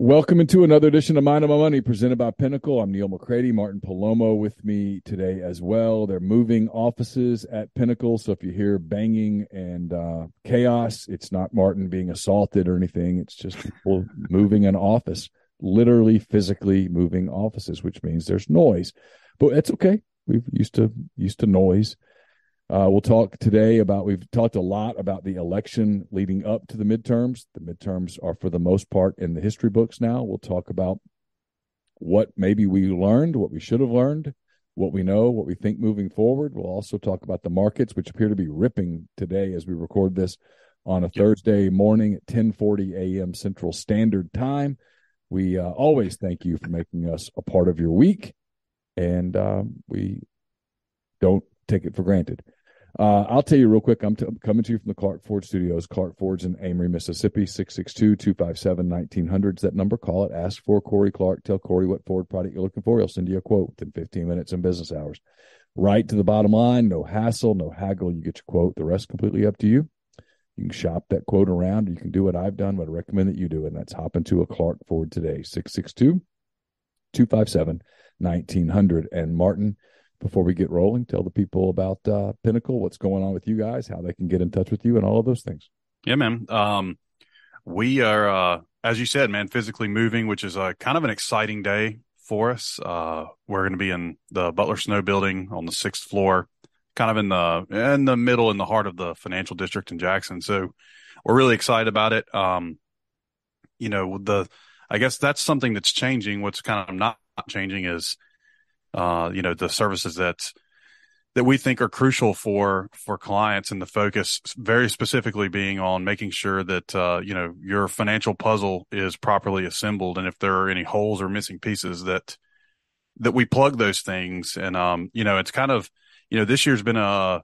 Welcome into another edition of Mind on My Money presented by Pinnacle. I'm Neil McCready, Martin Palomo with me today as well. They're moving offices at Pinnacle. So if you hear banging and uh, chaos, it's not Martin being assaulted or anything. It's just people moving an office, literally physically moving offices, which means there's noise. But it's okay. We've used to used to noise. Uh, we'll talk today about, we've talked a lot about the election leading up to the midterms. The midterms are, for the most part, in the history books now. We'll talk about what maybe we learned, what we should have learned, what we know, what we think moving forward. We'll also talk about the markets, which appear to be ripping today as we record this on a Thursday morning at 10:40 a.m. Central Standard Time. We uh, always thank you for making us a part of your week, and um, we don't take it for granted. Uh, I'll tell you real quick. I'm, t- I'm, coming to you from the Clark Ford Studios. Clark Ford's in Amory, Mississippi. 662-257-1900 is that number. Call it. Ask for Corey Clark. Tell Corey what Ford product you're looking for. He'll send you a quote within 15 minutes in business hours. Right to the bottom line. No hassle. No haggle. You get your quote. The rest completely up to you. You can shop that quote around. You can do what I've done, but I recommend that you do it. And that's hop into a Clark Ford today. 662-257-1900. And Martin – before we get rolling, tell the people about uh, Pinnacle, what's going on with you guys, how they can get in touch with you, and all of those things. Yeah, man. Um, we are, uh, as you said, man, physically moving, which is a kind of an exciting day for us. Uh, we're going to be in the Butler Snow Building on the sixth floor, kind of in the in the middle, in the heart of the financial district in Jackson. So we're really excited about it. Um, you know, the I guess that's something that's changing. What's kind of not changing is uh, you know, the services that that we think are crucial for for clients and the focus very specifically being on making sure that uh, you know your financial puzzle is properly assembled. And if there are any holes or missing pieces that that we plug those things. And um you know it's kind of you know this year's been a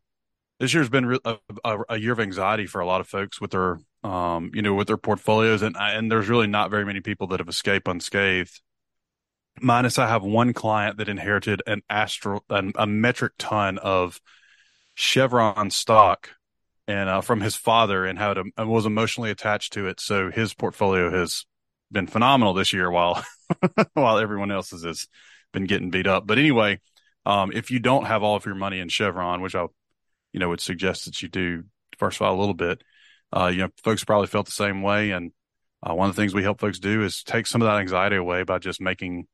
this year's been a, a, year of anxiety for a lot of folks with their um you know with their portfolios. And and there's really not very many people that have escaped unscathed minus I have one client that inherited an astral an, a metric ton of Chevron stock and uh, from his father and how and was emotionally attached to it. So his portfolio has been phenomenal this year while while everyone else's has been getting beat up. But anyway, um, if you don't have all of your money in Chevron, which I you know would suggest that you do diversify a little bit, uh, you know, folks probably felt the same way. And uh, one of the things we help folks do is take some of that anxiety away by just making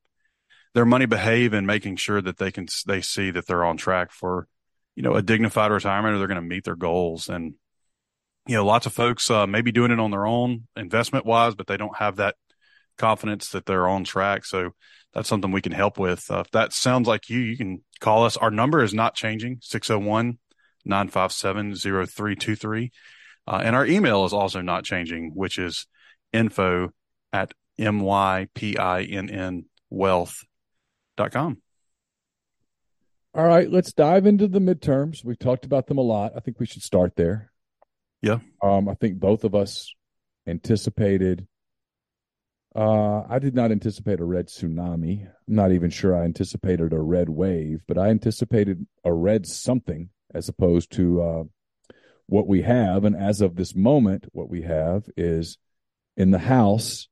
their money behave and making sure that they can they see that they're on track for you know a dignified retirement or they're going to meet their goals. And you know lots of folks uh, maybe doing it on their own investment wise but they don't have that confidence that they're on track. So that's something we can help with. Uh, if that sounds like you you can call us. Our number is not changing 601 957 0323 uh, and our email is also not changing which is info at mypinn wealth com. All right, let's dive into the midterms. We've talked about them a lot. I think we should start there. Yeah. Um, I think both of us anticipated. Uh, I did not anticipate a red tsunami. I'm not even sure I anticipated a red wave, but I anticipated a red something as opposed to uh, what we have. And as of this moment, what we have is in the House,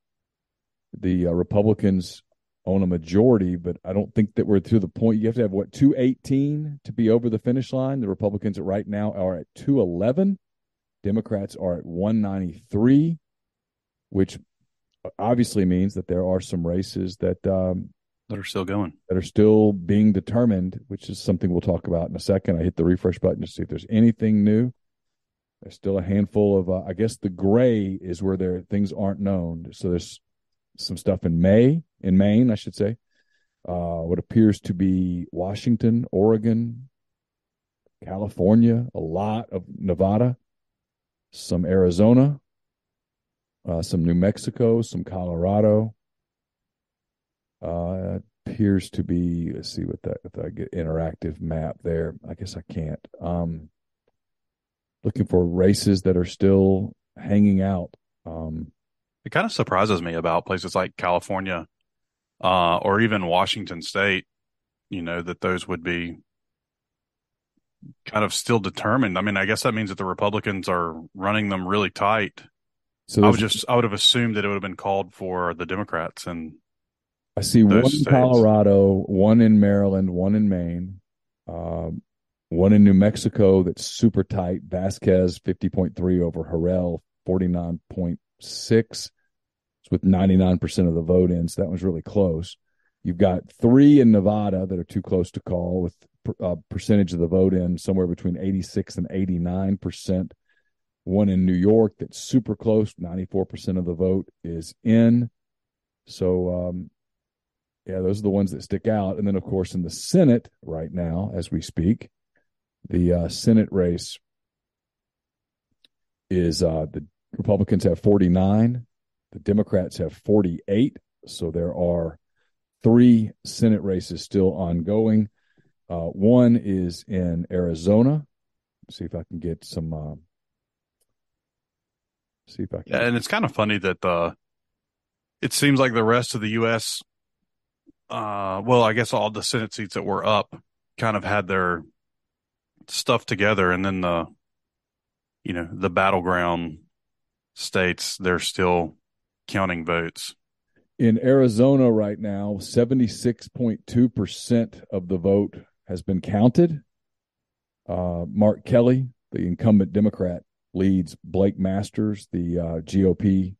the uh, Republicans own a majority, but I don't think that we're to the point. You have to have what 218 to be over the finish line. The Republicans right now are at 211. Democrats are at 193, which obviously means that there are some races that um, that are still going, that are still being determined, which is something we'll talk about in a second. I hit the refresh button to see if there's anything new. There's still a handful of, uh, I guess the gray is where there things aren't known. So there's some stuff in May, in Maine, I should say. Uh, what appears to be Washington, Oregon, California, a lot of Nevada, some Arizona, uh, some New Mexico, some Colorado. Uh, appears to be. Let's see what that if I get interactive map there. I guess I can't. Um, looking for races that are still hanging out. Um, it kind of surprises me about places like California uh, or even Washington State. You know that those would be kind of still determined. I mean, I guess that means that the Republicans are running them really tight. So I would just I would have assumed that it would have been called for the Democrats and I see one in Colorado, one in Maryland, one in Maine, um, one in New Mexico that's super tight. Vasquez fifty point three over Herrell forty nine point six, with ninety nine percent of the vote in. So that was really close. You've got three in Nevada that are too close to call with a uh, percentage of the vote in somewhere between 86 and 89 percent one in New York that's super close. 94% of the vote is in. So, um, yeah, those are the ones that stick out. And then, of course, in the Senate right now, as we speak, the uh, Senate race is uh, the Republicans have 49, the Democrats have 48. So there are three Senate races still ongoing. Uh, one is in Arizona. Let's see if I can get some uh, See if I can. Yeah, and it's kind of funny that the it seems like the rest of the U.S. Uh, well, I guess all the Senate seats that were up kind of had their stuff together, and then the you know the battleground states they're still counting votes. In Arizona right now, 76.2% of the vote has been counted. Uh, Mark Kelly, the incumbent Democrat, leads Blake Masters, the uh, GOP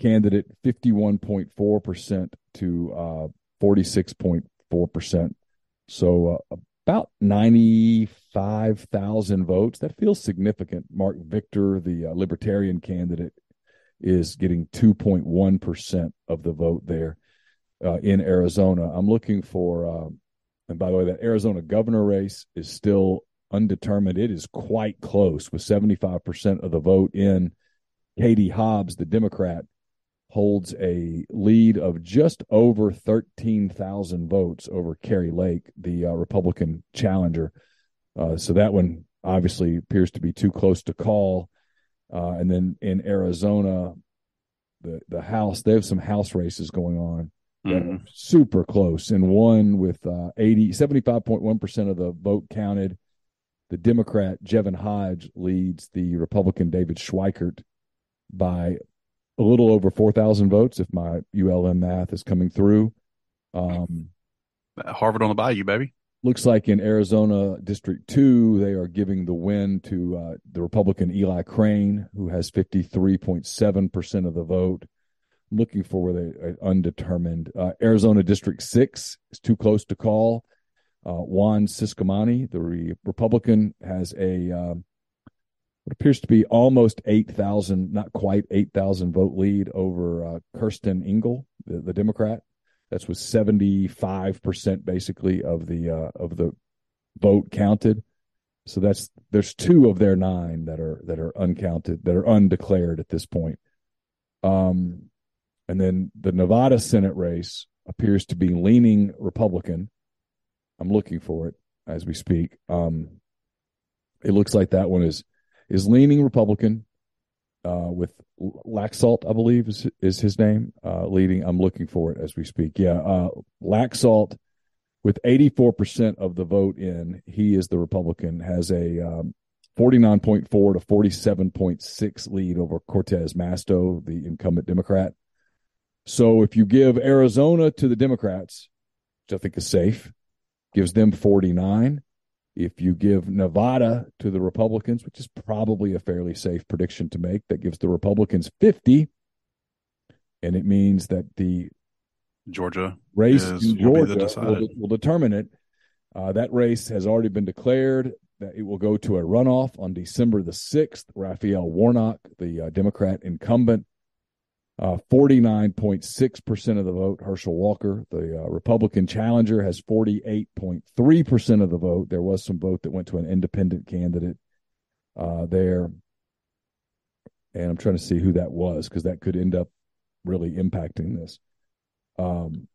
candidate, 51.4% to uh, 46.4%. So uh, about 95,000 votes. That feels significant. Marc Victor, the uh, Libertarian candidate, is getting 2.1% of the vote there uh, in Arizona. I'm looking for, uh, and by the way, that Arizona governor race is still undetermined. It is quite close with 75% of the vote in. Katie Hobbs, the Democrat, holds a lead of just over 13,000 votes over Kari Lake, the uh, Republican challenger. Uh, so that one obviously appears to be too close to call. Uh, and then in Arizona, the the House, they have some House races going on. Mm-hmm. super close and one with uh, 80 75.1% of the vote counted the Democrat Jevin Hodge leads the Republican David Schweikert by a little over 4,000 votes, if my ULM math is coming through. Um, Harvard on the Bayou, baby. Looks like in Arizona District 2, they are giving the win to uh, the Republican Eli Crane, who has 53.7% of the vote. I'm looking for where they are undetermined. Uh, Arizona District 6 is too close to call. Uh, Juan Ciscomani, the re- Republican, has a uh, what appears to be almost 8,000, not quite 8,000 vote lead over uh, Kirsten Engel, the, the, Democrat. That's with 75% basically of the uh, of the vote counted. So that's there's two of their nine that are that are uncounted, that are undeclared at this point. Um, and then the Nevada Senate race appears to be leaning Republican I'm looking for it as we speak. Um, it looks like that one is is leaning Republican uh, with Laxalt, I believe is is his name, uh, leading. I'm looking for it as we speak. Yeah, uh, Laxalt with 84% of the vote in, he is the Republican, has a um, 49.4 to 47.6 lead over Cortez Masto, the incumbent Democrat. So if you give Arizona to the Democrats, which I think is safe, gives them 49. If you give Nevada to the Republicans, which is probably a fairly safe prediction to make, that gives the Republicans 50. And it means that the Georgia race is- will Georgia will, decided. will determine it. Uh, that race has already been declared. That it will go to a runoff on December the sixth. Raphael Warnock, the uh, Democrat incumbent, forty nine point six percent of the vote. Herschel Walker, the uh, Republican challenger, has forty eight point three percent of the vote. There was some vote that went to an independent candidate uh, there, and I'm trying to see who that was because that could end up really impacting this. Um,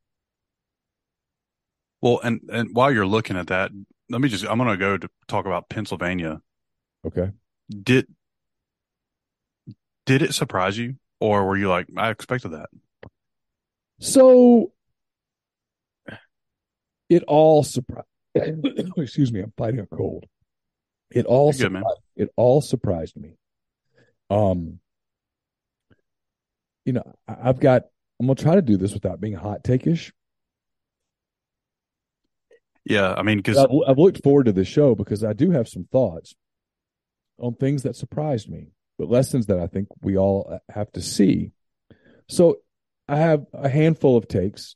Well, and and while you're looking at that, let me just I'm going to go to talk about Pennsylvania. okay. Did did it surprise you, or were you like, I expected that? So it all surprised. excuse me, I'm fighting a cold. It all You're good, man. surprised, it all surprised me. Um, you know, I've got. I'm gonna try to do this without being hot takeish. Yeah, I mean, because I've, I've looked forward to this show because I do have some thoughts on things that surprised me, but lessons that I think we all have to see. So I have a handful of takes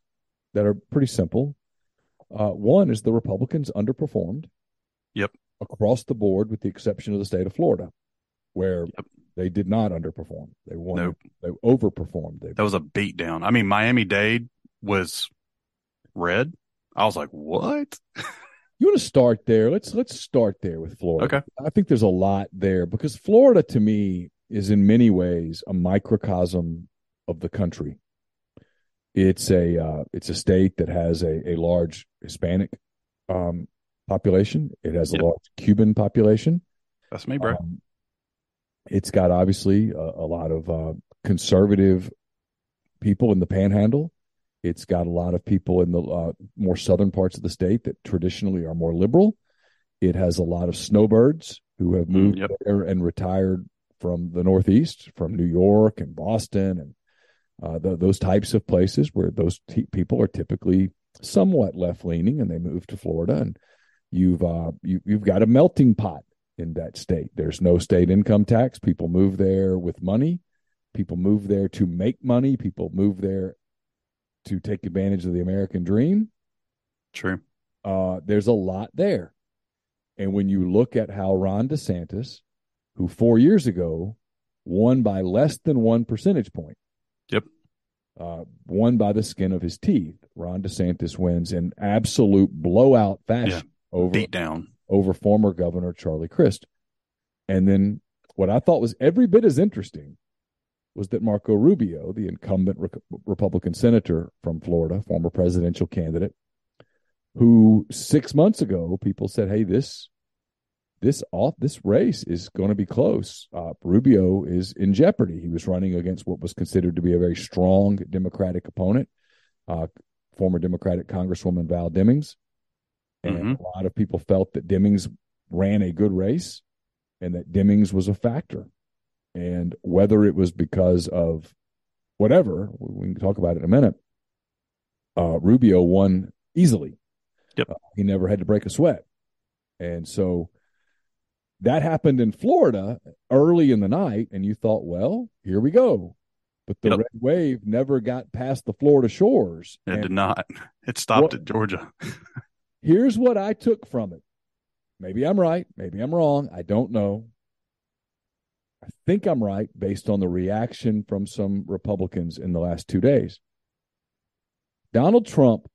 that are pretty simple. Uh, one is the Republicans underperformed. Yep. Across the board, with the exception of the state of Florida, where Yep. they did not underperform. They won. Nope. They overperformed. They, that was a beatdown. I mean, Miami Dade was red. I was like, what? You want to start there? Let's let's start there with Florida. Okay. I think there's a lot there because Florida to me is in many ways a microcosm of the country. It's a uh, it's a state that has a, a large Hispanic um, population. It has a large Cuban population. That's me, bro. Um, it's got obviously a, a lot of uh, conservative people in the Panhandle. It's got a lot of people in the uh, more southern parts of the state that traditionally are more liberal. It has a lot of snowbirds who have Mm, moved yep. there and retired from the Northeast, from New York and Boston, and uh, th- those types of places where those t- people are typically somewhat left leaning, and they move to Florida. And you've uh, you, you've got a melting pot in that state. There's no state income tax. People move there with money. People move there to make money. People move there to take advantage of the American dream. True. Uh, there's a lot there. And when you look at how Ron DeSantis, who four years ago won by less than one percentage point, Yep. uh, won by the skin of his teeth, Ron DeSantis wins in absolute blowout fashion over Beat down. over former Governor Charlie Crist. And then what I thought was every bit as interesting was that Marco Rubio, the incumbent Re- Republican senator from Florida, former presidential candidate, who six months ago people said, "Hey, this this off this race is going to be close." Uh, Rubio is in jeopardy. He was running against what was considered to be a very strong Democratic opponent, uh, former Democratic Congresswoman Val Demings, and a lot of people felt that Demings ran a good race, and that Demings was a factor. And whether it was because of whatever, we can talk about it in a minute. Uh, Rubio won easily. Yep. Uh, he never had to break a sweat. And so that happened in Florida early in the night, and you thought, well, here we go. But the Yep. red wave never got past the Florida shores. It And did not. It stopped What- at Georgia. here's what I took from it. Maybe I'm right. Maybe I'm wrong. I don't know. I think I'm right based on the reaction from some Republicans in the last two days. Donald Trump,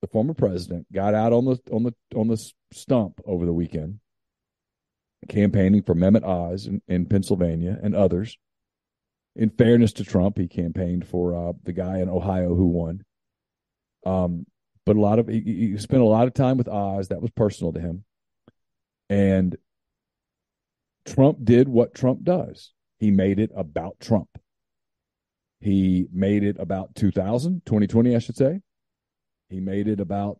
the former president, got out on the on the on the stump over the weekend, campaigning for Mehmet Oz in, in Pennsylvania and others. In fairness to Trump, he campaigned for uh, the guy in Ohio who won. Um, but a lot of he, he spent a lot of time with Oz. That was personal to him. And Trump did what Trump does. He made it about Trump. He made it about 2000, 2020, I should say. He made it about,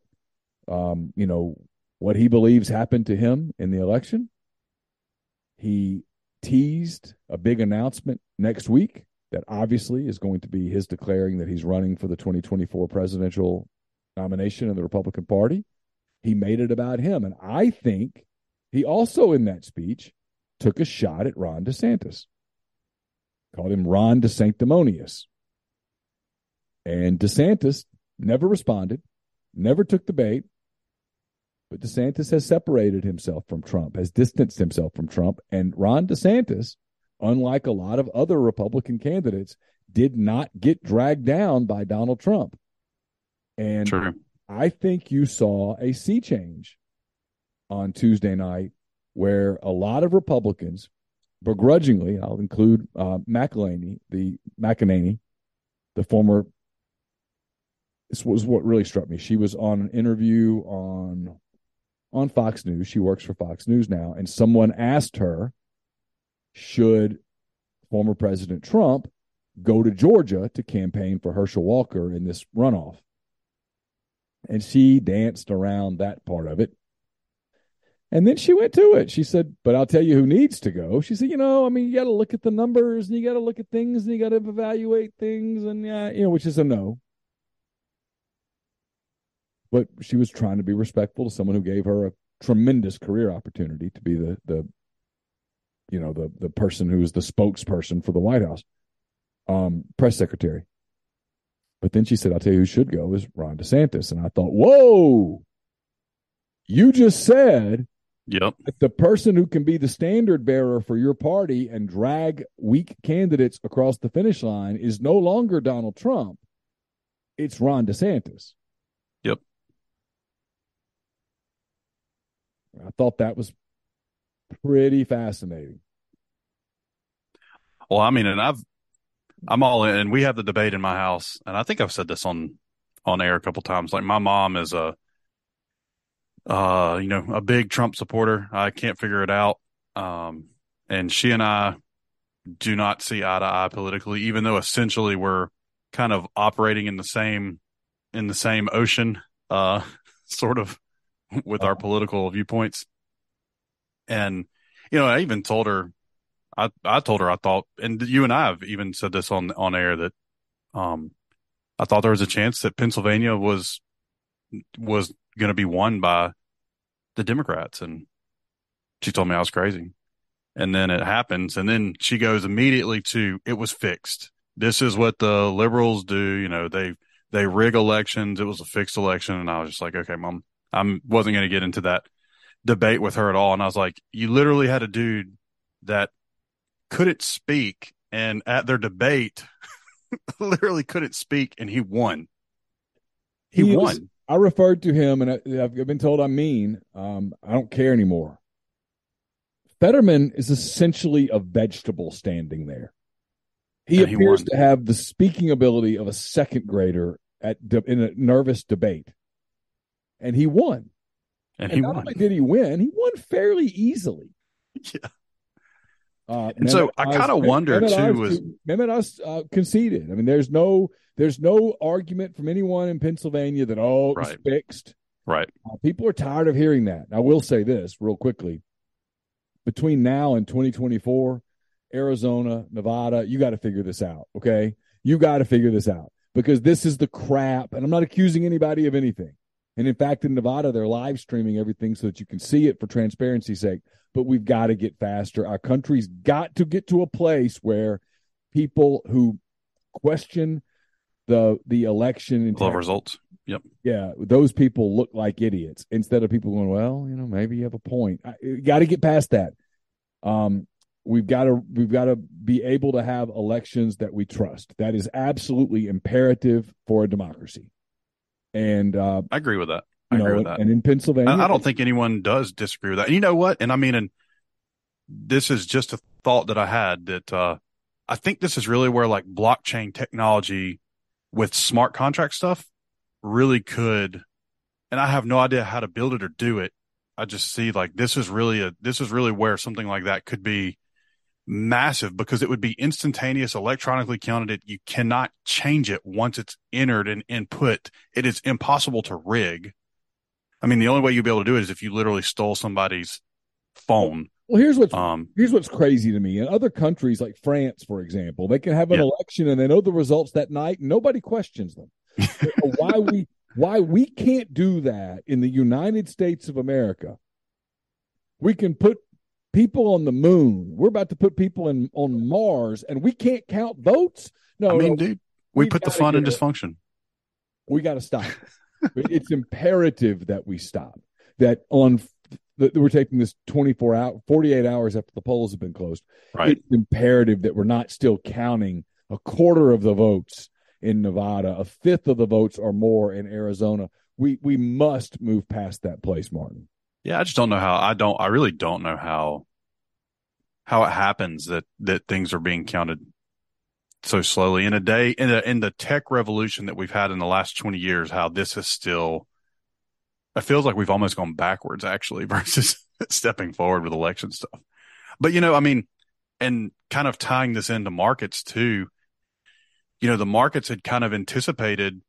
um, you know, what he believes happened to him in the election. He teased a big announcement next week that obviously is going to be his declaring that he's running for the 2024 presidential nomination in the Republican Party. He made it about him. And I think he also, in that speech, took a shot at Ron DeSantis, called him Ron DeSanctimonious. And DeSantis never responded, never took the bait. But DeSantis has separated himself from Trump, has distanced himself from Trump. And Ron DeSantis, unlike a lot of other Republican candidates, did not get dragged down by Donald Trump. And True. I think you saw a sea change on Tuesday night where a lot of Republicans, begrudgingly, I'll include uh, McElhaney, the McEnany, the former. This was what really struck me. She was on an interview on on Fox News. She works for Fox News now, and someone asked her, "Should former President Trump go to Georgia to campaign for Herschel Walker in this runoff?" And she danced around that part of it. And then she went to it. She said, But I'll tell you who needs to go. She said, You know, I mean, you got to look at the numbers and you got to look at things and you got to evaluate things and, yeah, you know, which is a no. But she was trying to be respectful to someone who gave her a tremendous career opportunity to be the, the, you know, the, the person who is the spokesperson for the White House, um, press secretary. But then she said, I'll tell you who should go is Ron DeSantis. And I thought, whoa, you just said Yep. the person who can be the standard bearer for your party and drag weak candidates across the finish line is no longer Donald Trump. It's Ron DeSantis. Yep. I thought that was pretty fascinating. Well, I mean, and I've, I'm all in, and we have the debate in my house, and I think I've said this on, on air a couple times. Like my mom is a, uh, you know, a big Trump supporter. I can't figure it out. Um, and she and I do not see eye to eye politically, even though essentially we're kind of operating in the same, in the same ocean, uh, sort of with our political viewpoints. And, you know, I even told her, I, I told her I thought, and you and I have even said this on, on air that, um, I thought there was a chance that Pennsylvania was, was going to be won by the Democrats. And she told me I was crazy. And then it happens. And then she goes immediately to, it was fixed. This is what the liberals do. You know, they, they rig elections. It was a fixed election. And I was just like, okay, mom, I wasn't going to get into that debate with her at all. And I was like, you literally had a dude that couldn't speak and at their debate literally couldn't speak and he won. He, He won. I referred to him, and I, I've been told I'm mean. Um, I don't care anymore. Fetterman is essentially a vegetable standing there. He And appears won. to have the speaking ability of a second grader at de- in a nervous debate, and he won. And And, he not won. only did he win, he won fairly easily. Yeah. Uh, And so I kinda wonder, Mehmet too, Oz- was- Mehmet Oz, uh, conceded. I mean, there's no there's no argument from anyone in Pennsylvania that oh was Right. fixed. Right. Uh, people are tired of hearing that. I will say this real quickly. Between now and 2024, Arizona, Nevada, you got to figure this out, okay? You got to figure this out because this is the crap. And I'm not accusing anybody of anything. And in fact, in Nevada, they're live streaming everything so that you can see it for transparency's sake. But we've got to get faster. Our country's got to get to a place where people who question the the election Love integrity results. Yep. Yeah, those people look like idiots instead of people going, well, you know, maybe you have a point. Got to get past that. Um, we've got to we've got to be able to have elections that we trust. That is absolutely imperative for a democracy. And uh, I agree with that. I you know, agree with and, that. and in Pennsylvania, I, I don't think anyone does disagree with that. And you know what? And I mean, and this is just a thought that I had that uh, I think this is really where like blockchain technology with smart contract stuff really could. And I have no idea how to build it or do it. I just see like this is really a this is really where something like that could be massive because it would be instantaneous, electronically counted. It You cannot change it once it's entered and input. It is impossible to rig. I mean, the only way you'd be able to do it is if you literally stole somebody's phone. Well, here's what's Um, here's what's crazy to me. In other countries like France, for example, they can have an Yeah. election and they know the results that night, and nobody questions them. So why we why we can't do that in the United States of America? We can put people on the moon. We're about to put people in on Mars, and we can't count votes. No, I mean, no, dude, we put the fun in dysfunction. we got to stop. it's imperative that we stop. That on that we're taking this 24 out 48 hours after the polls have been closed. Right. It's imperative that we're not still counting a quarter of the votes in Nevada, a fifth of the votes or more in Arizona. We we must move past that place, Martin. Yeah, I just don't know how. I don't. I really don't know how how it happens that that things are being counted so slowly in a day in the in the tech revolution that we've had in the last twenty years. How this is still. It feels like we've almost gone backwards, actually, versus stepping forward with election stuff. But you know, I mean, and kind of tying this into markets too. You know, the markets had kind of anticipated,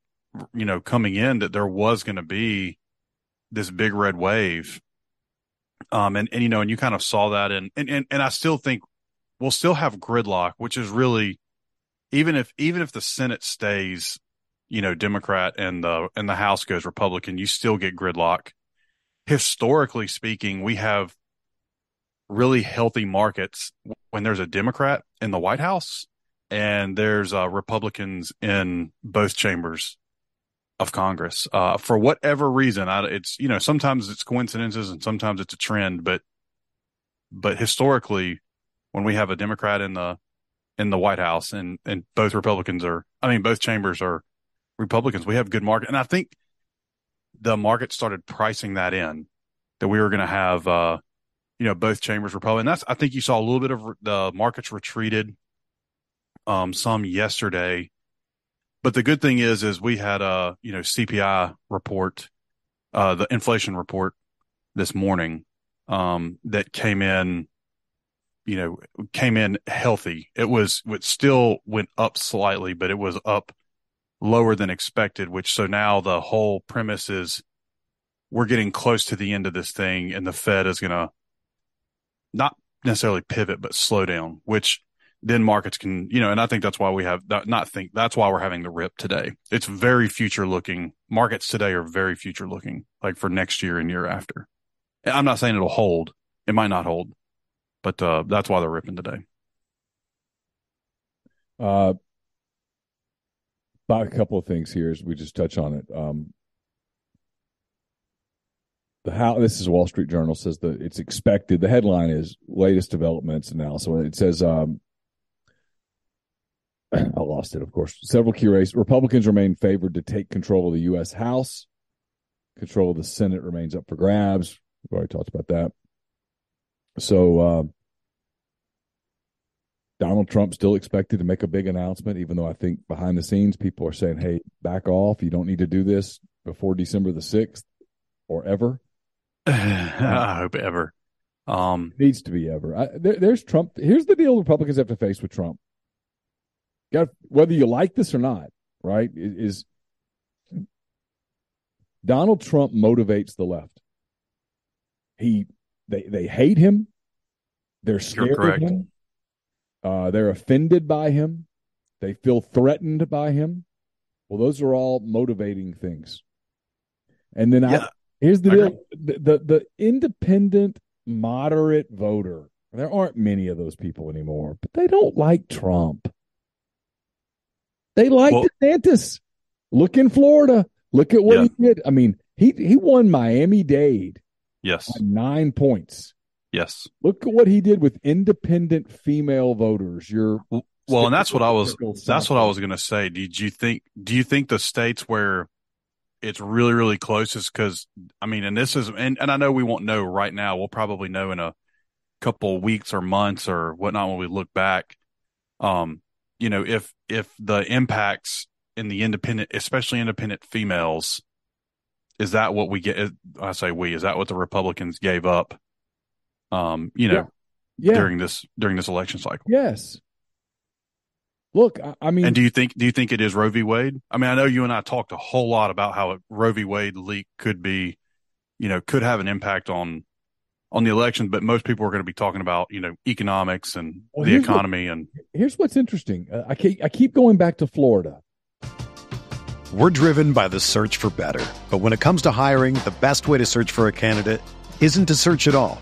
you know, coming in that there was going to be this big red wave. Um, and, and, you know, and you kind of saw that and, and, and, and I still think we'll still have gridlock, which is really, even if, even if the Senate stays, you know, Democrat and the, and the House goes Republican, you still get gridlock. Historically speaking, we have really healthy markets when there's a Democrat in the White House and there's uh, Republicans in both chambers of Congress. Uh, for whatever reason, I, it's you know sometimes it's coincidences and sometimes it's a trend, but but historically, when we have a Democrat in the in the White House and and both Republicans are, I mean, both chambers are Republicans, we have good market, and I think the market started pricing that in that we were going to have, uh, you know, both chambers Republican. That's I think you saw a little bit of the markets retreated, um, some yesterday but the good thing is, is we had a, you know, CPI report, uh, the inflation report this morning, um, that came in, you know, came in healthy. It was, it still went up slightly, but it was up lower than expected, which so now the whole premise is we're getting close to the end of this thing and the Fed is going to not necessarily pivot, but slow down, which then markets can, you know, and I think that's why we have that, not think that's why we're having the rip today. It's very future looking. Markets today are very future looking, like for next year and year after. And I'm not saying it'll hold. It might not hold, but, uh, that's why they're ripping today. Uh, a couple of things here as we just touch on it. Um, the how this is Wall Street Journal says that it's expected. The headline is latest developments now. So it says, um, I lost it, of course. Several key races. Republicans remain favored to take control of the U.S. House. Control of the Senate remains up for grabs. We've already talked about that. So, uh, Donald Trump still expected to make a big announcement, even though I think behind the scenes people are saying, hey, back off. You don't need to do this before December the 6th or ever. I hope ever. Um, It needs to be ever. I, there, there's Trump. Here's the deal Republicans have to face with Trump. Got whether you like this or not, right? Is Donald Trump motivates the left. He they they hate him. They're scared of correct. him. Uh, they're offended by him. They feel threatened by him. Well, those are all motivating things. And then Yeah, I, here's the deal: the, the the independent moderate voter. There aren't many of those people anymore, but they don't like Trump. They like Well- DeSantis. Look in Florida. Look at what Yeah. he did. I mean, he he won Miami Dade yes, by nine points. Yes. Look at what he did with independent female voters. Your Well, and that's what I was, that's what I was going to say. Did you think, do you think the states where it's really, really close is because, I mean, and this is, and, and I know we won't know right now. We'll probably know in a couple weeks or months or whatnot when we look back. Um, you know, if, if the impacts in the independent, especially independent females, is that what we get? I say we, is that what the Republicans gave up? Um, you know, yeah, during this, during this election cycle. yes. Look, I, I mean, And do you think do you think it is Roe v. Wade? I mean, I know you and I talked a whole lot about how a Roe v. Wade leak could be, you know, could have an impact on on the election, but most people are going to be talking about you know economics and Well, the here's economy and Here's what's interesting. Uh, I keep, I keep going back to Florida. We're driven by the search for better. But when it comes to hiring, the best way to search for a candidate isn't to search at all.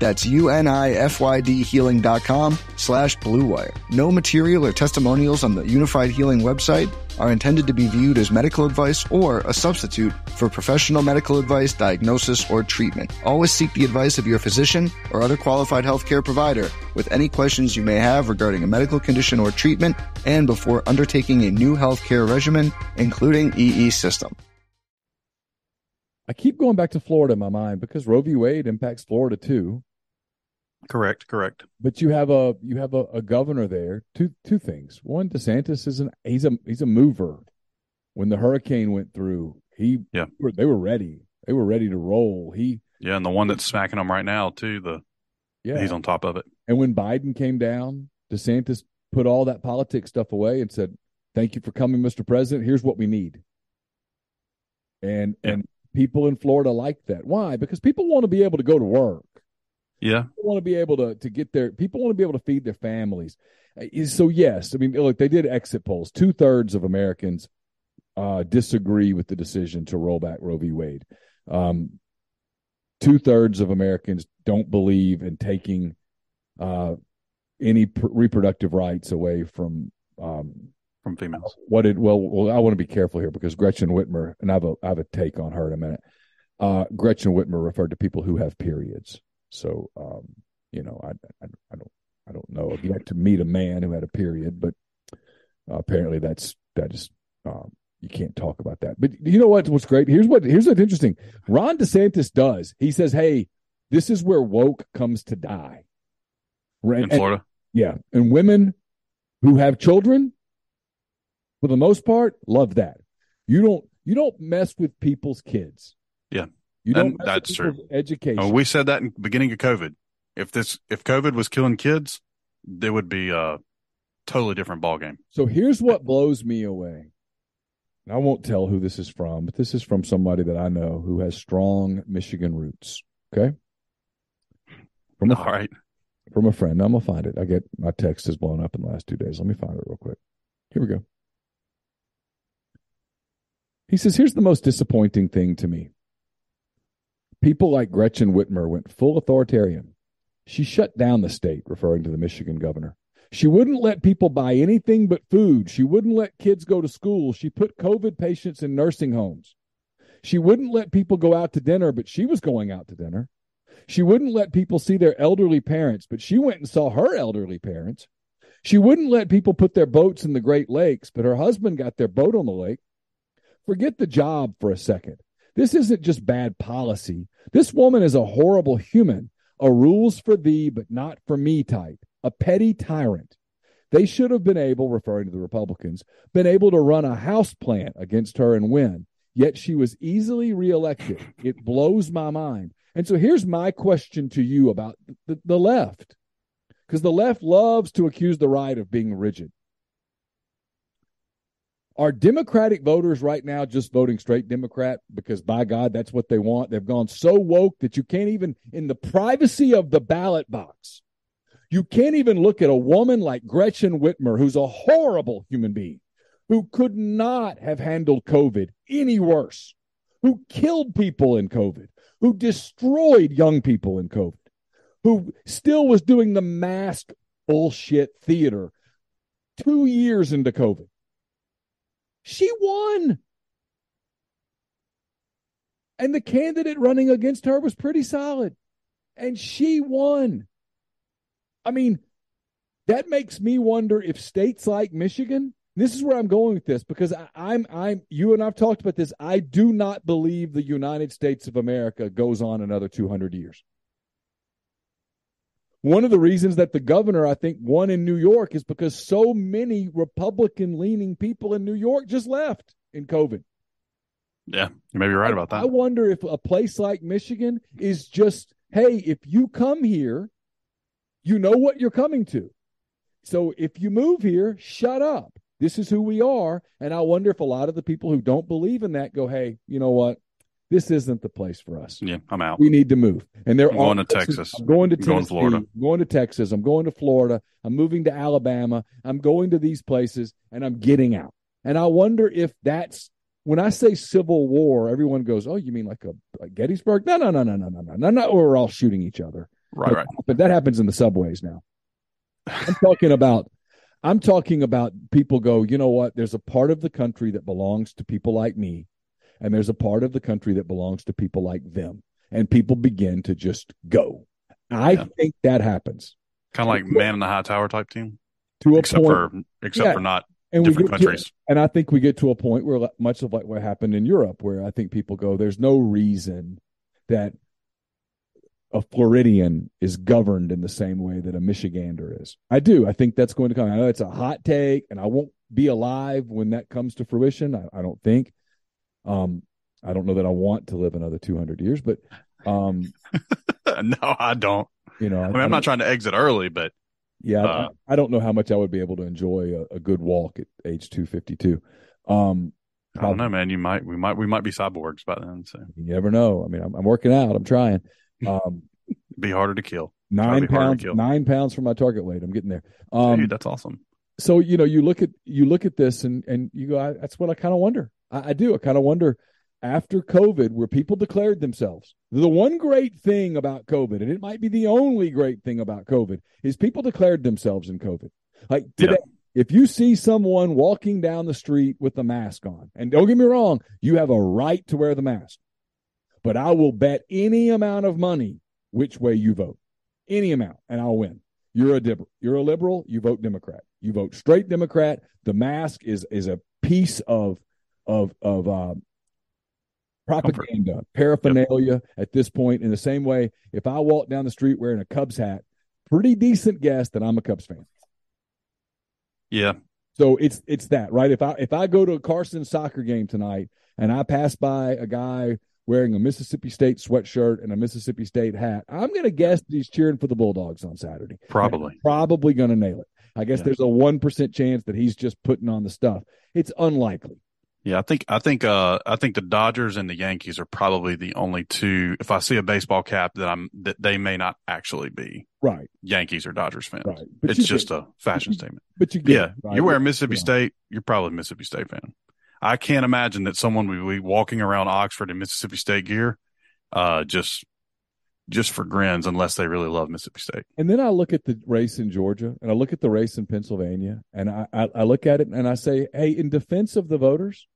That's U-N-I-F-Y-D healing.com slash bluewire. No material or testimonials on the Unified Healing website are intended to be viewed as medical advice or a substitute for professional medical advice, diagnosis, or treatment. Always seek the advice of your physician or other qualified healthcare provider with any questions you may have regarding a medical condition or treatment and before undertaking a new healthcare regimen, including EE system. I keep going back to Florida in my mind because Roe v. Wade impacts Florida too. Correct, correct. But you have a you have a, a governor there. Two two things. One, DeSantis is an he's a he's a mover. When the hurricane went through, he Yeah. they were ready. They were ready to roll. He Yeah, and the one that's smacking them right now too. The yeah. he's on top of it. And when Biden came down, DeSantis put all that politics stuff away and said, "Thank you for coming, Mr. President. Here's what we need." And Yeah. and people in Florida like that. Why? Because people want to be able to go to work. Yeah, People want to be able to to get their people want to be able to feed their families. Uh, So yes, I mean, look, they did exit polls. Two thirds of Americans uh, disagree with the decision to roll back Roe v. Wade. Um, Two thirds of Americans don't believe in taking uh, any pr- reproductive rights away from um, from females. what did well, well I want to be careful here because Gretchen Whitmer and I have a I have a take on her in a minute. Uh, Gretchen Whitmer referred to people who have periods. So um, you know, I, I I don't I don't know. I've yet to meet a man who had a period, but uh, apparently that's that is um, you can't talk about that. But you know what? What's great? Here's what here's what's interesting. Ron DeSantis does. He says, "Hey, this is where woke comes to die." Right? In And- Florida, yeah, and women who have children, for the most part, love that. You don't you don't mess with people's kids. Yeah. You don't. And that's true. Education. Oh, we said that in the beginning of COVID. If this if COVID was killing kids, there would be a totally different ballgame. so here's what blows me away. And I won't tell who this is from, but this is from somebody that I know who has strong Michigan roots. Okay, from a, All right. from a friend. I'm gonna find it. I get my text has blown up in the last two days. Let me find it real quick. Here we go. He says, Here's the most disappointing thing to me. People like Gretchen Whitmer went full authoritarian. She shut down the state, referring to the Michigan governor. She wouldn't let people buy anything but food. She wouldn't let kids go to school. She put COVID patients in nursing homes. She wouldn't let people go out to dinner, but she was going out to dinner. She wouldn't let people see their elderly parents, but she went and saw her elderly parents. She wouldn't let people put their boats in the Great Lakes, but her husband got their boat on the lake. Forget the job for a second. This isn't just bad policy. This woman is a horrible human. a rules for thee, but not for me type, a petty tyrant. They should have been able, referring to the Republicans, been able to run a house plant against her and win. Yet she was easily reelected. It blows my mind. And so here's my question to you about the, the left, because the left loves to accuse the right of being rigid. Are Democratic voters right now just voting straight Democrat because by God, that's what they want? They've gone so woke that you can't even, in the privacy of the ballot box, you can't even look at a woman like Gretchen Whitmer, who's a horrible human being, who could not have handled COVID any worse, who killed people in COVID, who destroyed young people in COVID, who still was doing the mask bullshit theater two years into COVID. She won. And the candidate running against her was pretty solid. And she won. I mean, that makes me wonder if states like Michigan, this is where I'm going with this because I, I'm I'm you and I've talked about this. I do not believe the United States of America goes on another 200 years. One of the reasons that the governor, I think, won in New York is because so many Republican leaning people in New York just left in COVID. Yeah, you may be right about that. I wonder if a place like Michigan is just, hey, if you come here, you know what you're coming to. So if you move here, shut up. This is who we are. And I wonder if a lot of the people who don't believe in that go, hey, you know what? this isn't the place for us. Yeah, I'm out. We need to move. And they're going to. Texas. I'm going to Tennessee. Going to Florida. I'm going to Texas. I'm going to Florida. I'm moving to Alabama. I'm going to these places and I'm getting out. And I wonder if that's when I say civil war, everyone goes, "Oh, you mean like a like Gettysburg?" No, no, no, no, no, no, no, no. no we're all shooting each other. Right, like, right. But that happens in the subways now. I'm talking about I'm talking about people go, you know what? There's a part of the country that belongs to people like me and there's a part of the country that belongs to people like them, and people begin to just go. I Yeah. think that happens Kind of like man in the high tower type team, to a except point, for except Yeah. for not and different get to- countries. and I think we get to a point where, much of like what happened in Europe, where I think people go, "There's no reason that a Floridian is governed in the same way that a Michigander is." I do. I think that's going to come. I know it's a hot take, and I won't be alive when that comes to fruition. I, I don't think. Um, I don't know that I want to live another 200 years, but um, no, I don't. you know, I mean, I'm not trying to exit early, but Yeah, Uh, I, I don't know how much I would be able to enjoy a, a good walk at age 252. Um, I don't know, man. You might, we might, we might be cyborgs by then. So You never know. I mean, I'm, I'm working out. I'm trying. Um, be harder to kill. nine be harder to pounds, kill. nine pounds from my target weight. I'm getting there. Um, Dude, that's awesome. so you know, you look at you look at this, and and you go, I, that's what I kind of wonder. I, I do. I kind of wonder after COVID, where people declared themselves. The one great thing about COVID, and it might be the only great thing about COVID, is people declared themselves in COVID. Like today, if you see someone walking down the street with a mask on, and don't get me wrong, you have a right to wear the mask. But I will bet any amount of money which way you vote, any amount, and I'll win. You're a liberal. You're a liberal. You vote Democrat. You vote straight Democrat. The mask is is a piece of of of um, propaganda, paraphernalia at this point. In the same way, if I walk down the street wearing a Cubs hat, pretty decent guess that I'm a Cubs fan. Yeah, So it's it's that right. If I if I go to a Carson soccer game tonight and I pass by a guy wearing a Mississippi State sweatshirt and a Mississippi State hat, I'm going to guess that he's cheering for the Bulldogs on Saturday. probably. Probably going to nail it. I guess Yeah. there's a one percent chance that he's just putting on the stuff. It's unlikely. Yeah, I think, I think, uh, I think the Dodgers and the Yankees are probably the only two. If I see a baseball cap, that I'm that they may not actually be Right. Yankees or Dodgers fans. Right. But It's just get, a fashion statement. but you get Yeah, it, right? you're wearing Mississippi Yeah. State. You're probably a Mississippi State fan. I can't imagine that someone would be walking around Oxford in Mississippi State gear, uh, just just for grins, unless they really love Mississippi State. And then I look at the race in Georgia and I look at the race in Pennsylvania and I, I, I look at it and I say, hey, in defense of the voters,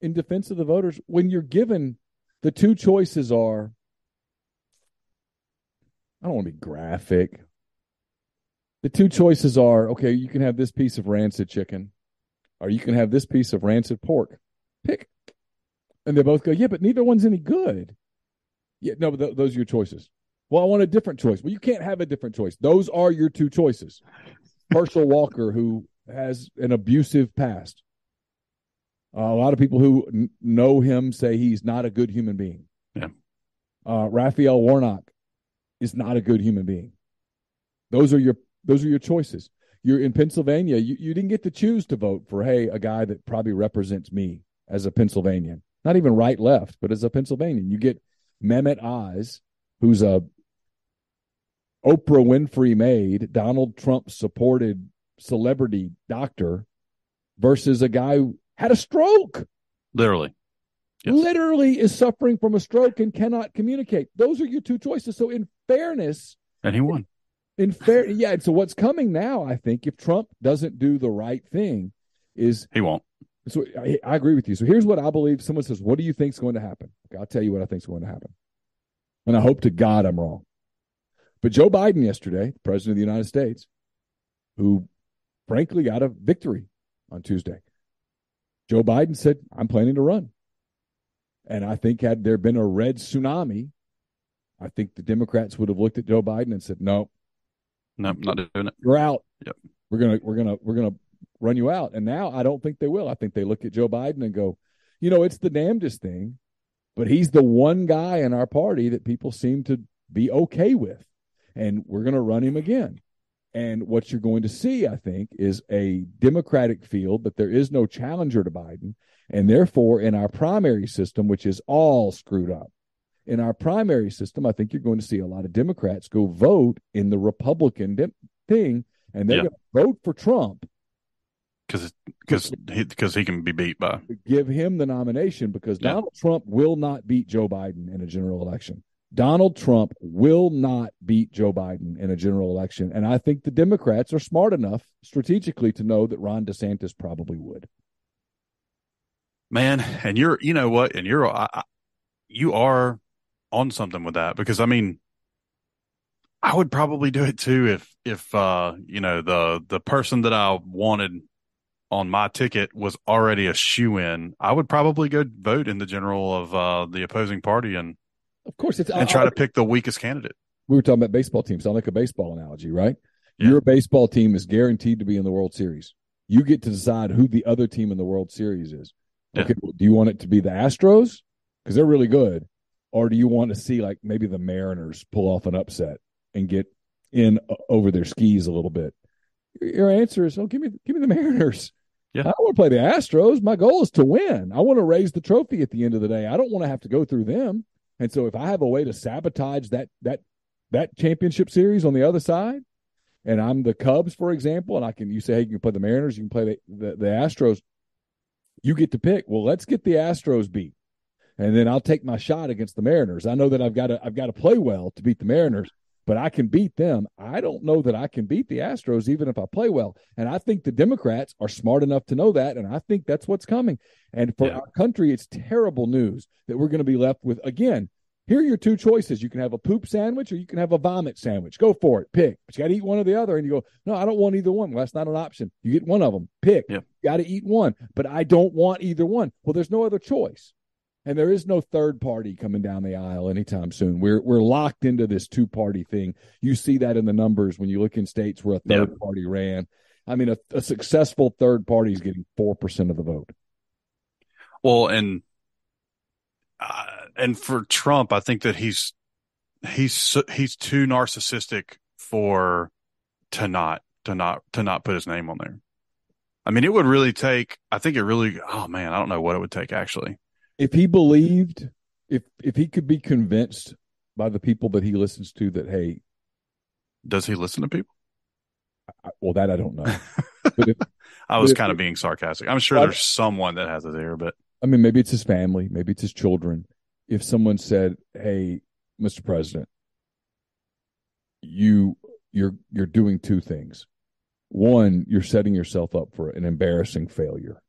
in defense of the voters, when you're given the two choices are, I don't want to be graphic. The two choices are, okay, you can have this piece of rancid chicken or you can have this piece of rancid pork. Pick. And they both go, yeah, but neither one's any good. Yeah, no, but th- those are your choices. Well, I want a different choice. Well, you can't have a different choice. Those are your two choices. Herschel Walker, who has an abusive past. Uh, a lot of people who n- know him say he's not a good human being. Yeah. Uh, Raphael Warnock is not a good human being. Those are your those are your choices. You're in Pennsylvania. You, you didn't get to choose to vote for hey a guy that probably represents me as a Pennsylvanian, not even right left, but as a Pennsylvanian. You get Mehmet Oz, who's a Oprah Winfrey made, Donald Trump supported celebrity doctor versus a guy who had a stroke. Literally. Yes. Literally is suffering from a stroke and cannot communicate. Those are your two choices. So in fairness, And he won. in fair yeah, and so what's coming now, I think, if Trump doesn't do the right thing, is He won't. So I, I agree with you. So here's what I believe. Someone says, What do you think's going to happen? Okay, I'll tell you what I think's going to happen. And I hope to God I'm wrong. But Joe Biden yesterday, president of the United States, who frankly got a victory on Tuesday, Joe Biden said, I'm planning to run. And I think had there been a red tsunami, I think the Democrats would have looked at Joe Biden and said, No, No, not doing it. you're out. Yep. We're gonna we're gonna we're gonna run you out. And now I don't think they will. I think they look at Joe Biden and go, you know, it's the damnedest thing, but he's the one guy in our party that people seem to be okay with. And we're gonna run him again. And what you're going to see, I think, is a Democratic field, but there is no challenger to Biden. And therefore, in our primary system, which is all screwed up, in our primary system, I think you're going to see a lot of Democrats go vote in the Republican dem- thing, and they're Yeah. going to vote for Trump Because because he, cause he can be beat by. give him the nomination because Yeah. Donald Trump will not beat Joe Biden in a general election. Donald Trump will not beat Joe Biden in a general election. And I think the Democrats are smart enough strategically to know that Ron DeSantis probably would. Man, and you're, you know what? And you're, I- you are on something with that because I mean, I would probably do it too if, if, uh, you know, the, the person that I wanted on my ticket was already a shoe in. I would probably go vote in the general of, uh, the opposing party and, Of course, it's and try to pick the weakest candidate. we were talking about baseball teams. I'll make a baseball analogy, right? Yeah. Your baseball team is guaranteed to be in the World Series. You get to decide who the other team in the World Series is. Yeah. Okay, well, do you want it to be the Astros because they're really good, or do you want to see like maybe the Mariners pull off an upset and get in o- over their skis a little bit? Your answer is, "Oh, give me, give me the Mariners." Yeah. I want to play the Astros. My goal is to win. I want to raise the trophy at the end of the day. I don't want to have to go through them. And so, if I have a way to sabotage that that that championship series on the other side, and I'm the Cubs, for example, and I can you say, hey, you can play the Mariners, you can play the, the, the Astros, you get to pick. Well, let's get the Astros beat. And then I'll take my shot against the Mariners. I know that I've got to I've got to play well to beat the Mariners, but I can beat them. I don't know that I can beat the Astros even if I play well. And I think the Democrats are smart enough to know that, and I think that's what's coming. And for Yeah. our country, it's terrible news that we're going to be left with again here are your two choices. You can have a poop sandwich or you can have a vomit sandwich. Go for it. Pick. But you got to eat one or the other. And you go, no, I don't want either one. Well, that's not an option. You get one of them. Pick. Yep. You got to eat one. But I don't want either one. Well, there's no other choice. And there is no third party coming down the aisle anytime soon. We're we're locked into this two party thing. You see that in the numbers when you look in states where a third Yep. party ran. I mean, a, a successful third party is getting four percent of the vote. Well, and uh, and for Trump, I think that he's he's he's too narcissistic for to not to not to not put his name on there. I mean, it would really take. I think it really. Oh man, I don't know what it would take actually. If he believed if if he could be convinced by the people that he listens to that hey Does he listen to people? I, well that i don't know if, I was kind of being sarcastic. I'm sure Well, there's someone that has it there, but i mean maybe it's his family maybe it's his children if someone said hey mr president you you're you're doing two things one you're setting yourself up for an embarrassing failure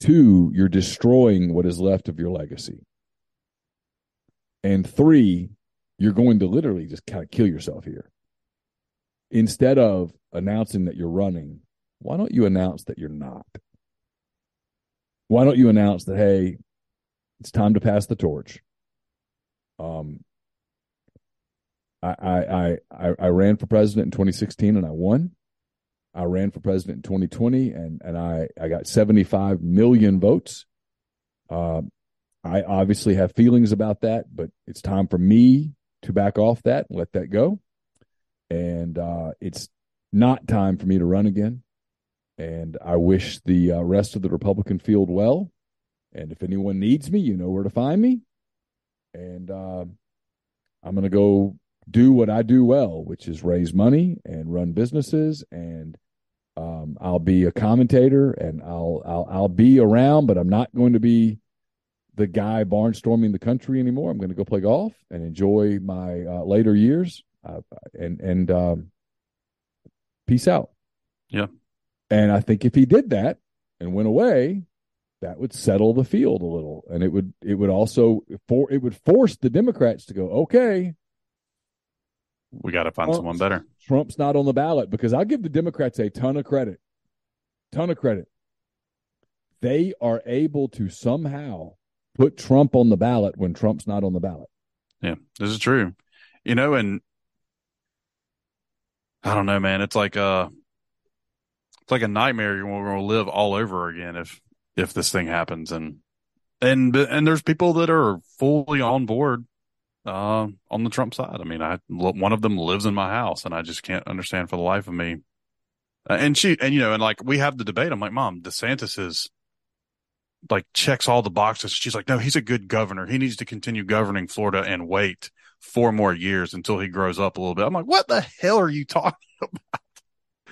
two you're destroying what is left of your legacy. And three you're going to literally just kind of kill yourself here. Instead of announcing that you're running why don't you announce that you're not? Why don't you announce that hey it's time to pass the torch? Um I, I, I, I ran for president in 2016 and I won. I ran for president in 2020 and, and I, I got 75 million votes. Uh, I obviously have feelings about that, but it's time for me to back off that and let that go. And uh, it's not time for me to run again. And I wish the uh, rest of the Republican field well. And if anyone needs me, you know where to find me. And uh, I'm going to go do what I do well, which is raise money and run businesses. And um, I'll be a commentator and I'll, I'll I'll be around, but I'm not going to be the guy barnstorming the country anymore. I'm going to go play golf and enjoy my uh, later years. Uh, and and um, peace out. Yeah. And I think if he did that and went away, that would settle the field a little, and it would it would also for it would force the Democrats to go, okay, we got to find Trump's, someone better. Trump's not on the ballot because I'll give the Democrats a ton of credit. Ton of credit. They are able to somehow put Trump on the ballot when Trump's not on the ballot. Yeah, this is true. You know, and I don't know, man. It's like a, it's like a nightmare. we're going to live all over again if if this thing happens, and and and there's people that are fully on board uh, on the Trump side. I mean, I one of them lives in my house, and I just can't understand for the life of me. Uh, and she, and you know, and like we have the debate. I'm like, Mom, DeSantis is like checks all the boxes. She's like, no, he's a good governor. He needs to continue governing Florida and wait four more years until he grows up a little bit. I'm like, what the hell are you talking about?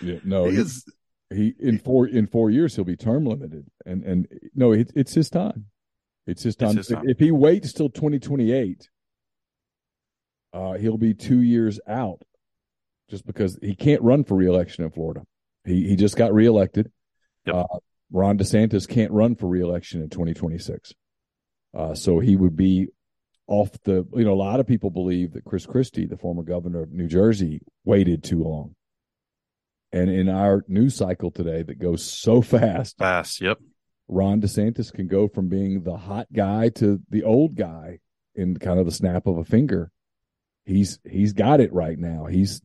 Yeah, no, he, he is. He in four in four years he'll be term limited, and and no, it, it's his time. It's his time. It's his time. If, if he waits till 2028 uh, he'll be two years out just because he can't run for reelection in Florida. He he just got reelected. Yep. Uh, Ron DeSantis can't run for reelection in 2026. Uh, so he would be off the. You know, a lot of people believe that Chris Christie, the former governor of New Jersey, waited too long. And in our news cycle today, that goes so fast, fast, yep. Ron DeSantis can go from being the hot guy to the old guy in kind of the snap of a finger he's he's got it right now. He's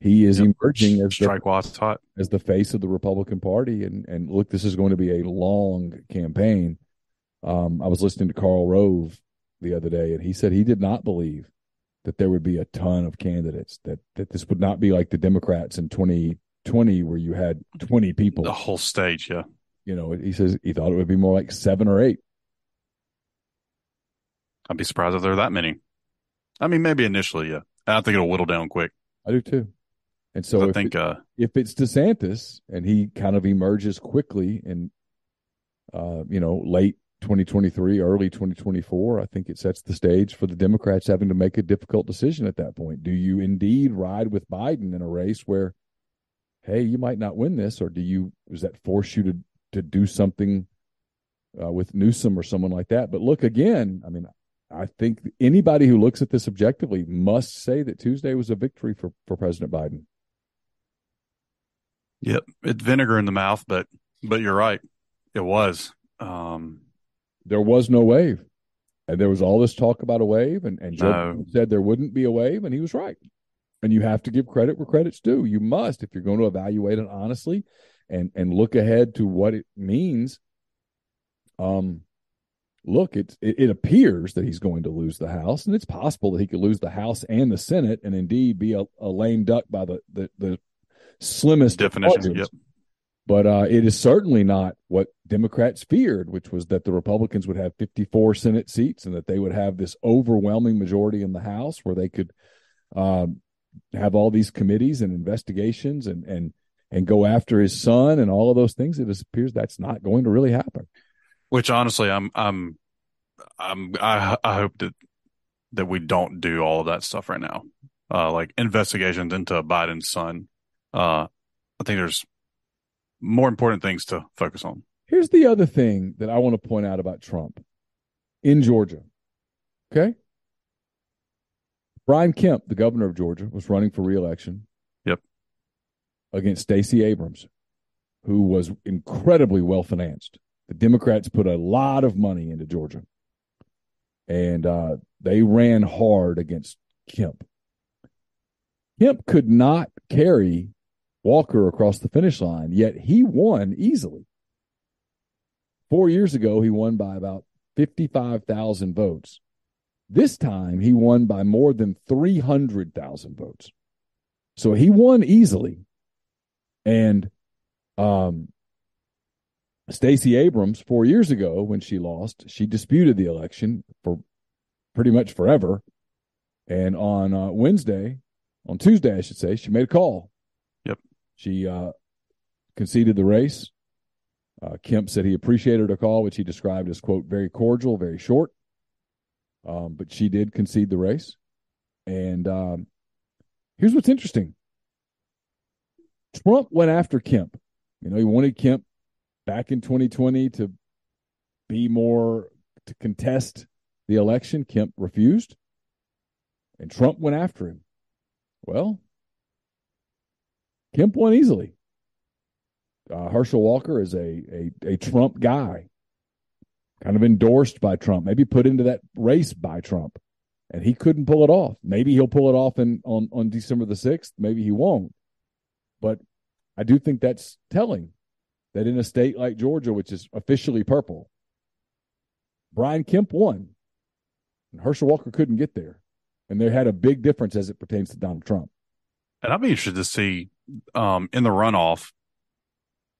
he is yep. emerging as strike hot as the face of the Republican Party. And and look, this is going to be a long campaign. Um, I was listening to Karl Rove the other day, and he said he did not believe that there would be a ton of candidates. That that this would not be like the Democrats in 2020, where you had 20 people. The whole stage, yeah. You know, he says he thought it would be more like seven or eight. I'd be surprised if there are that many. I mean, maybe initially, yeah. I think it'll whittle down quick. I do too. And so I if think it, uh, if it's DeSantis and he kind of emerges quickly in, uh, you know, late 2023, early 2024, I think it sets the stage for the Democrats having to make a difficult decision at that point. Do you indeed ride with Biden in a race where, hey, you might not win this, or do you? Does that force you to to do something uh, with Newsom or someone like that? But look again. I mean, I think anybody who looks at this objectively must say that Tuesday was a victory for, for President Biden. Yep, it's vinegar in the mouth, but but you're right, it was. Um, there was no wave, and there was all this talk about a wave, and and Joe no. said there wouldn't be a wave, and he was right. And you have to give credit where credit's due. You must if you're going to evaluate it honestly, and and look ahead to what it means. Um, look, it, it appears that he's going to lose the House, and it's possible that he could lose the House and the Senate, and indeed be a, a lame duck by the the, the slimmest definition. Yep. But uh, it is certainly not what Democrats feared, which was that the Republicans would have 54 Senate seats and that they would have this overwhelming majority in the House where they could um, have all these committees and investigations and and and go after his son and all of those things. It appears that's not going to really happen. Which honestly, I'm I'm I'm I I hope that that we don't do all of that stuff right now. Uh, like investigations into Biden's son. Uh, I think there's more important things to focus on. Here's the other thing that I want to point out about Trump in Georgia. Okay. Brian Kemp, the governor of Georgia, was running for reelection. Yep. Against Stacey Abrams, who was incredibly well financed. The Democrats put a lot of money into Georgia, and uh, they ran hard against Kemp. Kemp could not carry Walker across the finish line, yet he won easily. Four years ago, he won by about 55,000 votes. This time, he won by more than 300,000 votes. So he won easily. And um, Stacey Abrams, four years ago, when she lost, she disputed the election for pretty much forever. And on uh, Wednesday, on Tuesday, I should say, she made a call. Yep. She uh, conceded the race. Uh, Kemp said he appreciated her call, which he described as, quote, very cordial, very short. Um, but she did concede the race. And um, here's what's interesting Trump went after Kemp. You know, he wanted Kemp back in 2020 to be more, to contest the election. Kemp refused. And Trump went after him. Well, Kemp won easily. Uh, Herschel Walker is a, a a Trump guy, kind of endorsed by Trump, maybe put into that race by Trump, and he couldn't pull it off. Maybe he'll pull it off in on on December the sixth. Maybe he won't. But I do think that's telling that in a state like Georgia, which is officially purple, Brian Kemp won, and Herschel Walker couldn't get there, and they had a big difference as it pertains to Donald Trump. And I'd be interested to see um, in the runoff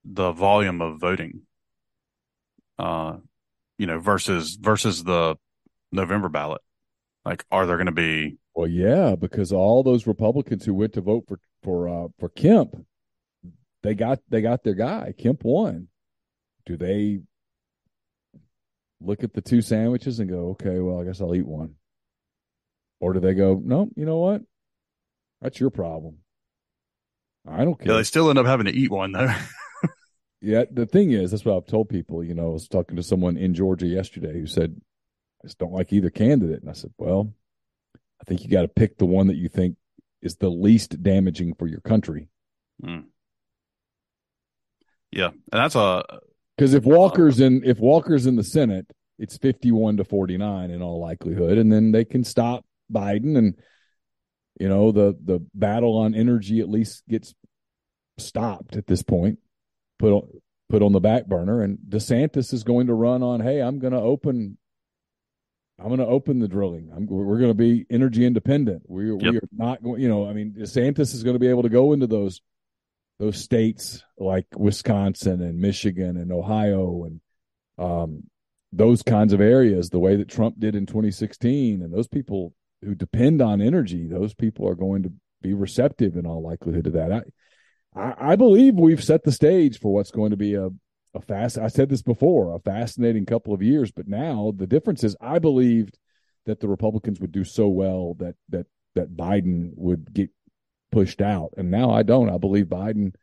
the volume of voting, uh, you know, versus versus the November ballot. Like, are there going to be? Well, yeah, because all those Republicans who went to vote for for uh, for Kemp, they got they got their guy. Kemp won. Do they look at the two sandwiches and go, okay, well, I guess I'll eat one, or do they go, no, you know what? That's your problem. I don't care. Yeah, they still end up having to eat one though. Yeah, the thing is, that's what I've told people. You know, I was talking to someone in Georgia yesterday who said, I just don't like either candidate. And I said, well, I think you got to pick the one that you think is the least damaging for your country. Mm. Yeah. And that's a. Because if Walker's in, if Walker's in the Senate, it's 51 to 49 in all likelihood. And then they can stop Biden and, you know, the, the battle on energy at least gets stopped at this point put on put on the back burner. And DeSantis is going to run on, hey, I'm going to open. I'm going to open the drilling. I'm, we're going to be energy independent. We, yep. we are not going. You know, I mean, DeSantis is going to be able to go into those those states like Wisconsin and Michigan and Ohio and um, those kinds of areas the way that Trump did in 2016. And those people who depend on energy, those people are going to be receptive in all likelihood to that. I, I, I believe we've set the stage for what's going to be a a fast. I said this before, a fascinating couple of years. But now the difference is, I believed that the Republicans would do so well that that that Biden would get pushed out, and now I don't. I believe Biden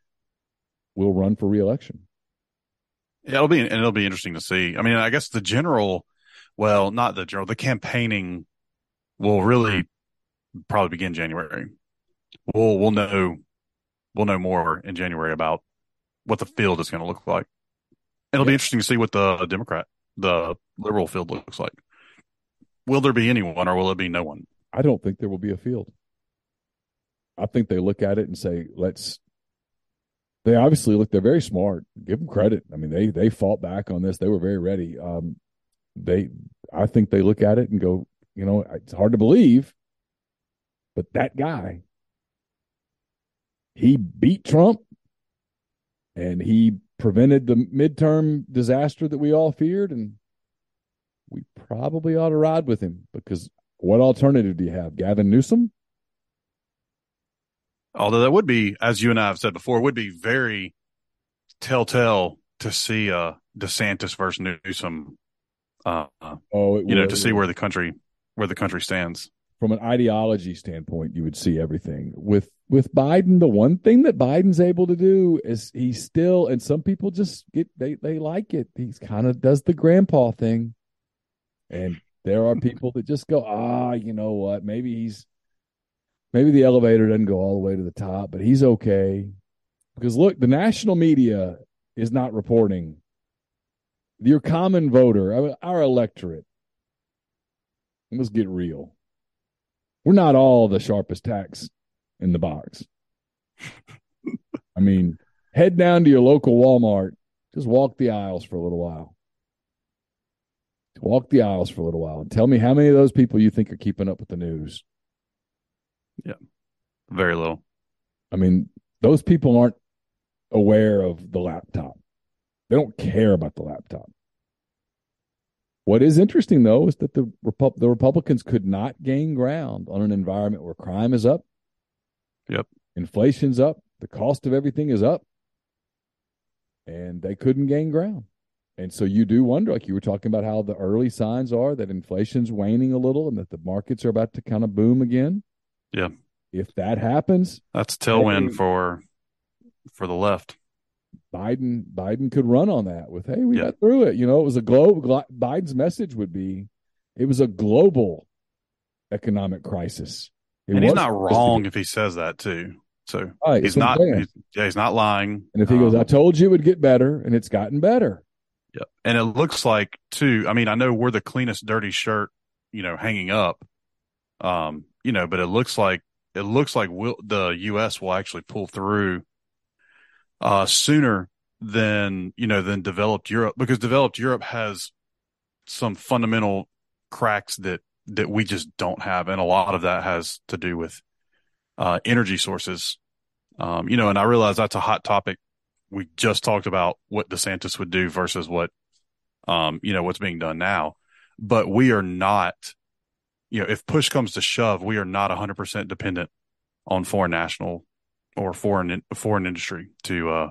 will run for reelection. Yeah, it'll be and it'll be interesting to see. I mean, I guess the general, well, not the general, the campaigning will really probably begin January. We'll we'll know we'll know more in January about what the field is going to look like. It'll yeah. be interesting to see what the Democrat, the liberal field looks like. Will there be anyone or will it be no one? I don't think there will be a field. I think they look at it and say, let's. They obviously look. They're very smart. Give them credit. I mean, they they fought back on this. They were very ready. Um, they, I think they look at it and go, you know, it's hard to believe, but that guy he beat Trump and he prevented the midterm disaster that we all feared. And we probably ought to ride with him because what alternative do you have? Gavin Newsom? Although that would be, as you and I have said before, would be very telltale to see uh DeSantis versus Newsom. Uh, oh, you know, to see where the country where the country stands from an ideology standpoint, you would see everything. With with Biden, the one thing that Biden's able to do is he's still, and some people just get they they like it. He's kind of does the grandpa thing, and there are people that just go, ah, you know what? Maybe he's maybe the elevator doesn't go all the way to the top, but he's okay. Because look, the national media is not reporting. Your common voter, our electorate, let's get real we're not all the sharpest tacks in the box. I mean, head down to your local Walmart, just walk the aisles for a little while. Walk the aisles for a little while and tell me how many of those people you think are keeping up with the news. Yeah. Very little. I mean, those people aren't aware of the laptop. They don't care about the laptop. What is interesting, though, is that the Repu- the Republicans could not gain ground on an environment where crime is up, Yep. inflation's up, the cost of everything is up, and they couldn't gain ground. And so you do wonder, like you were talking about, how the early signs are that inflation's waning a little and that the markets are about to kind of boom again. Yeah. If that happens, That's a tailwind Hey. for for the left. Biden Biden could run on that with, hey, we Yeah. got through it. You know, it was a global glo- Biden's message would be, it was a global economic crisis. It and he's not wrong if he says that too. So Right, he's that's what I'm not he's, yeah, he's not lying. And if he goes, Um, I told you it would get better, and it's gotten better. Yeah. And it looks like too, I mean, I know we're the cleanest dirty shirt, you know, hanging up. Um, you know, but it looks like it looks like will the US will actually pull through uh sooner than, you know, than developed Europe because developed Europe has some fundamental cracks that that we just don't have and a lot of that has to do with uh energy sources. Um, you know, and I realize that's a hot topic we just talked about what DeSantis would do versus what, um, you know, what's being done now. But we are not, you know, if push comes to shove, we are not 100% dependent on foreign national or foreign foreign industry to uh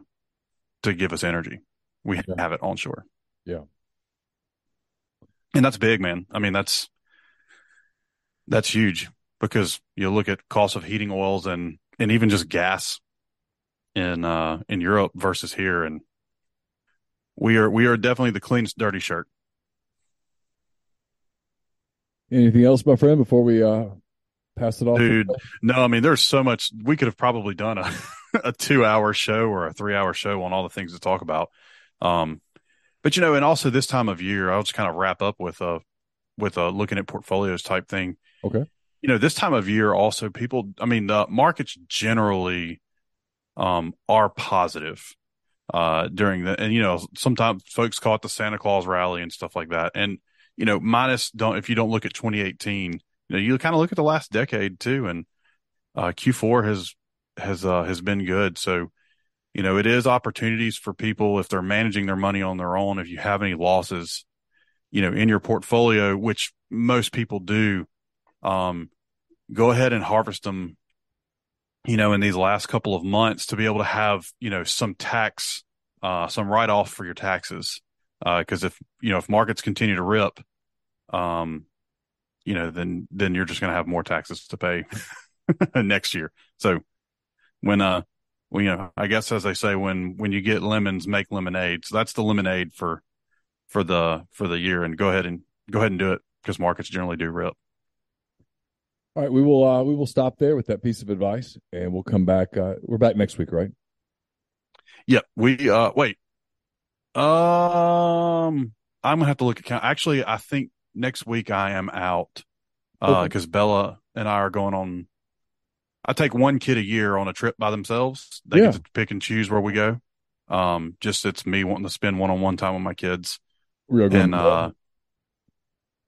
to give us energy. We Yeah. have it onshore. Yeah. And that's big, man. I mean, that's that's huge because you look at cost of heating oils and and even just gas in uh in Europe versus here and we are we are definitely the cleanest dirty shirt. Anything else, my friend, before we uh, pass it off? Dude, no, I mean there's so much we could have probably done a a 2-hour show or a 3-hour show on all the things to talk about. Um but you know, and also this time of year, I'll just kind of wrap up with a with a looking at portfolios type thing. Okay. You know, this time of year also people I mean the markets generally um are positive uh during the and you know sometimes folks call it the Santa Claus rally and stuff like that. And you know, minus don't if you don't look at 2018, you know, you kind of look at the last decade too and uh Q4 has has uh has been good. So you know, it is opportunities for people if they're managing their money on their own. If you have any losses, you know, in your portfolio, which most people do, um, go ahead and harvest them, you know, in these last couple of months to be able to have, you know, some tax, uh, some write off for your taxes. Uh, cause if, you know, if markets continue to rip, um, you know, then, then you're just going to have more taxes to pay next year. So when, uh, well, you know, I guess as they say, when when you get lemons, make lemonade. So that's the lemonade for for the for the year. And go ahead and go ahead and do it because markets generally do rip. All right, we will uh, we will stop there with that piece of advice, and we'll come back. Uh, we're back next week, right? Yep. We uh wait. Um, I'm gonna have to look at count. Actually, I think next week I am out uh because Bella and I are going on. I take one kid a year on a trip by themselves. They Yeah. get to pick and choose where we go. Um, just it's me wanting to spend one on one time with my kids. We are going. And uh,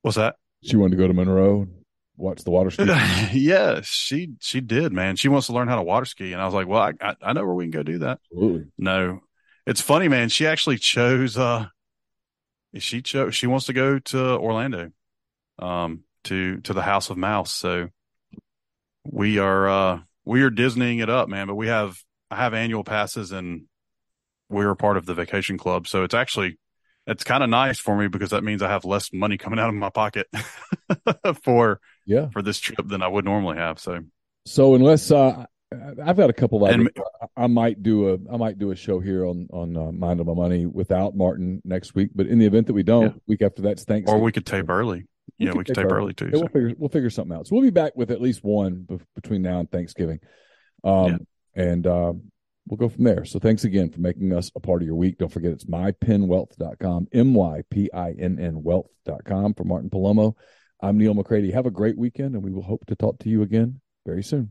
what's that? she wanted to go to Monroe, and watch the water ski. yeah, she she did, man. She wants to learn how to water ski, and I was like, well, I I, I know where we can go do that. Absolutely. No, it's funny, man. She actually chose. Uh, she chose. She wants to go to Orlando, um, to to the House of Mouse. So we are uh we are Disneying it up, man. But we have I have annual passes, and we're part of the vacation club. So it's actually it's kind of nice for me because that means I have less money coming out of my pocket for Yeah. for this trip than I would normally have. So So unless uh, I've got a couple of And- I, might do a I might do a show here on on uh, Mind of My Money without Martin next week. But in the event that we don't, Yeah. week after that's Thanksgiving. or we could tape early. We Yeah, could we could tape tape early. early too. Yeah, so. we'll figure we'll figure something out. So we'll be back with at least one be- between now and Thanksgiving, um, and um, we'll go from there. So thanks again for making us a part of your week. Don't forget it's mypinnwealth.com, m y p i n n wealth.com for Martin Palomo. I'm Neil McCready. Have a great weekend, and we will hope to talk to you again very soon.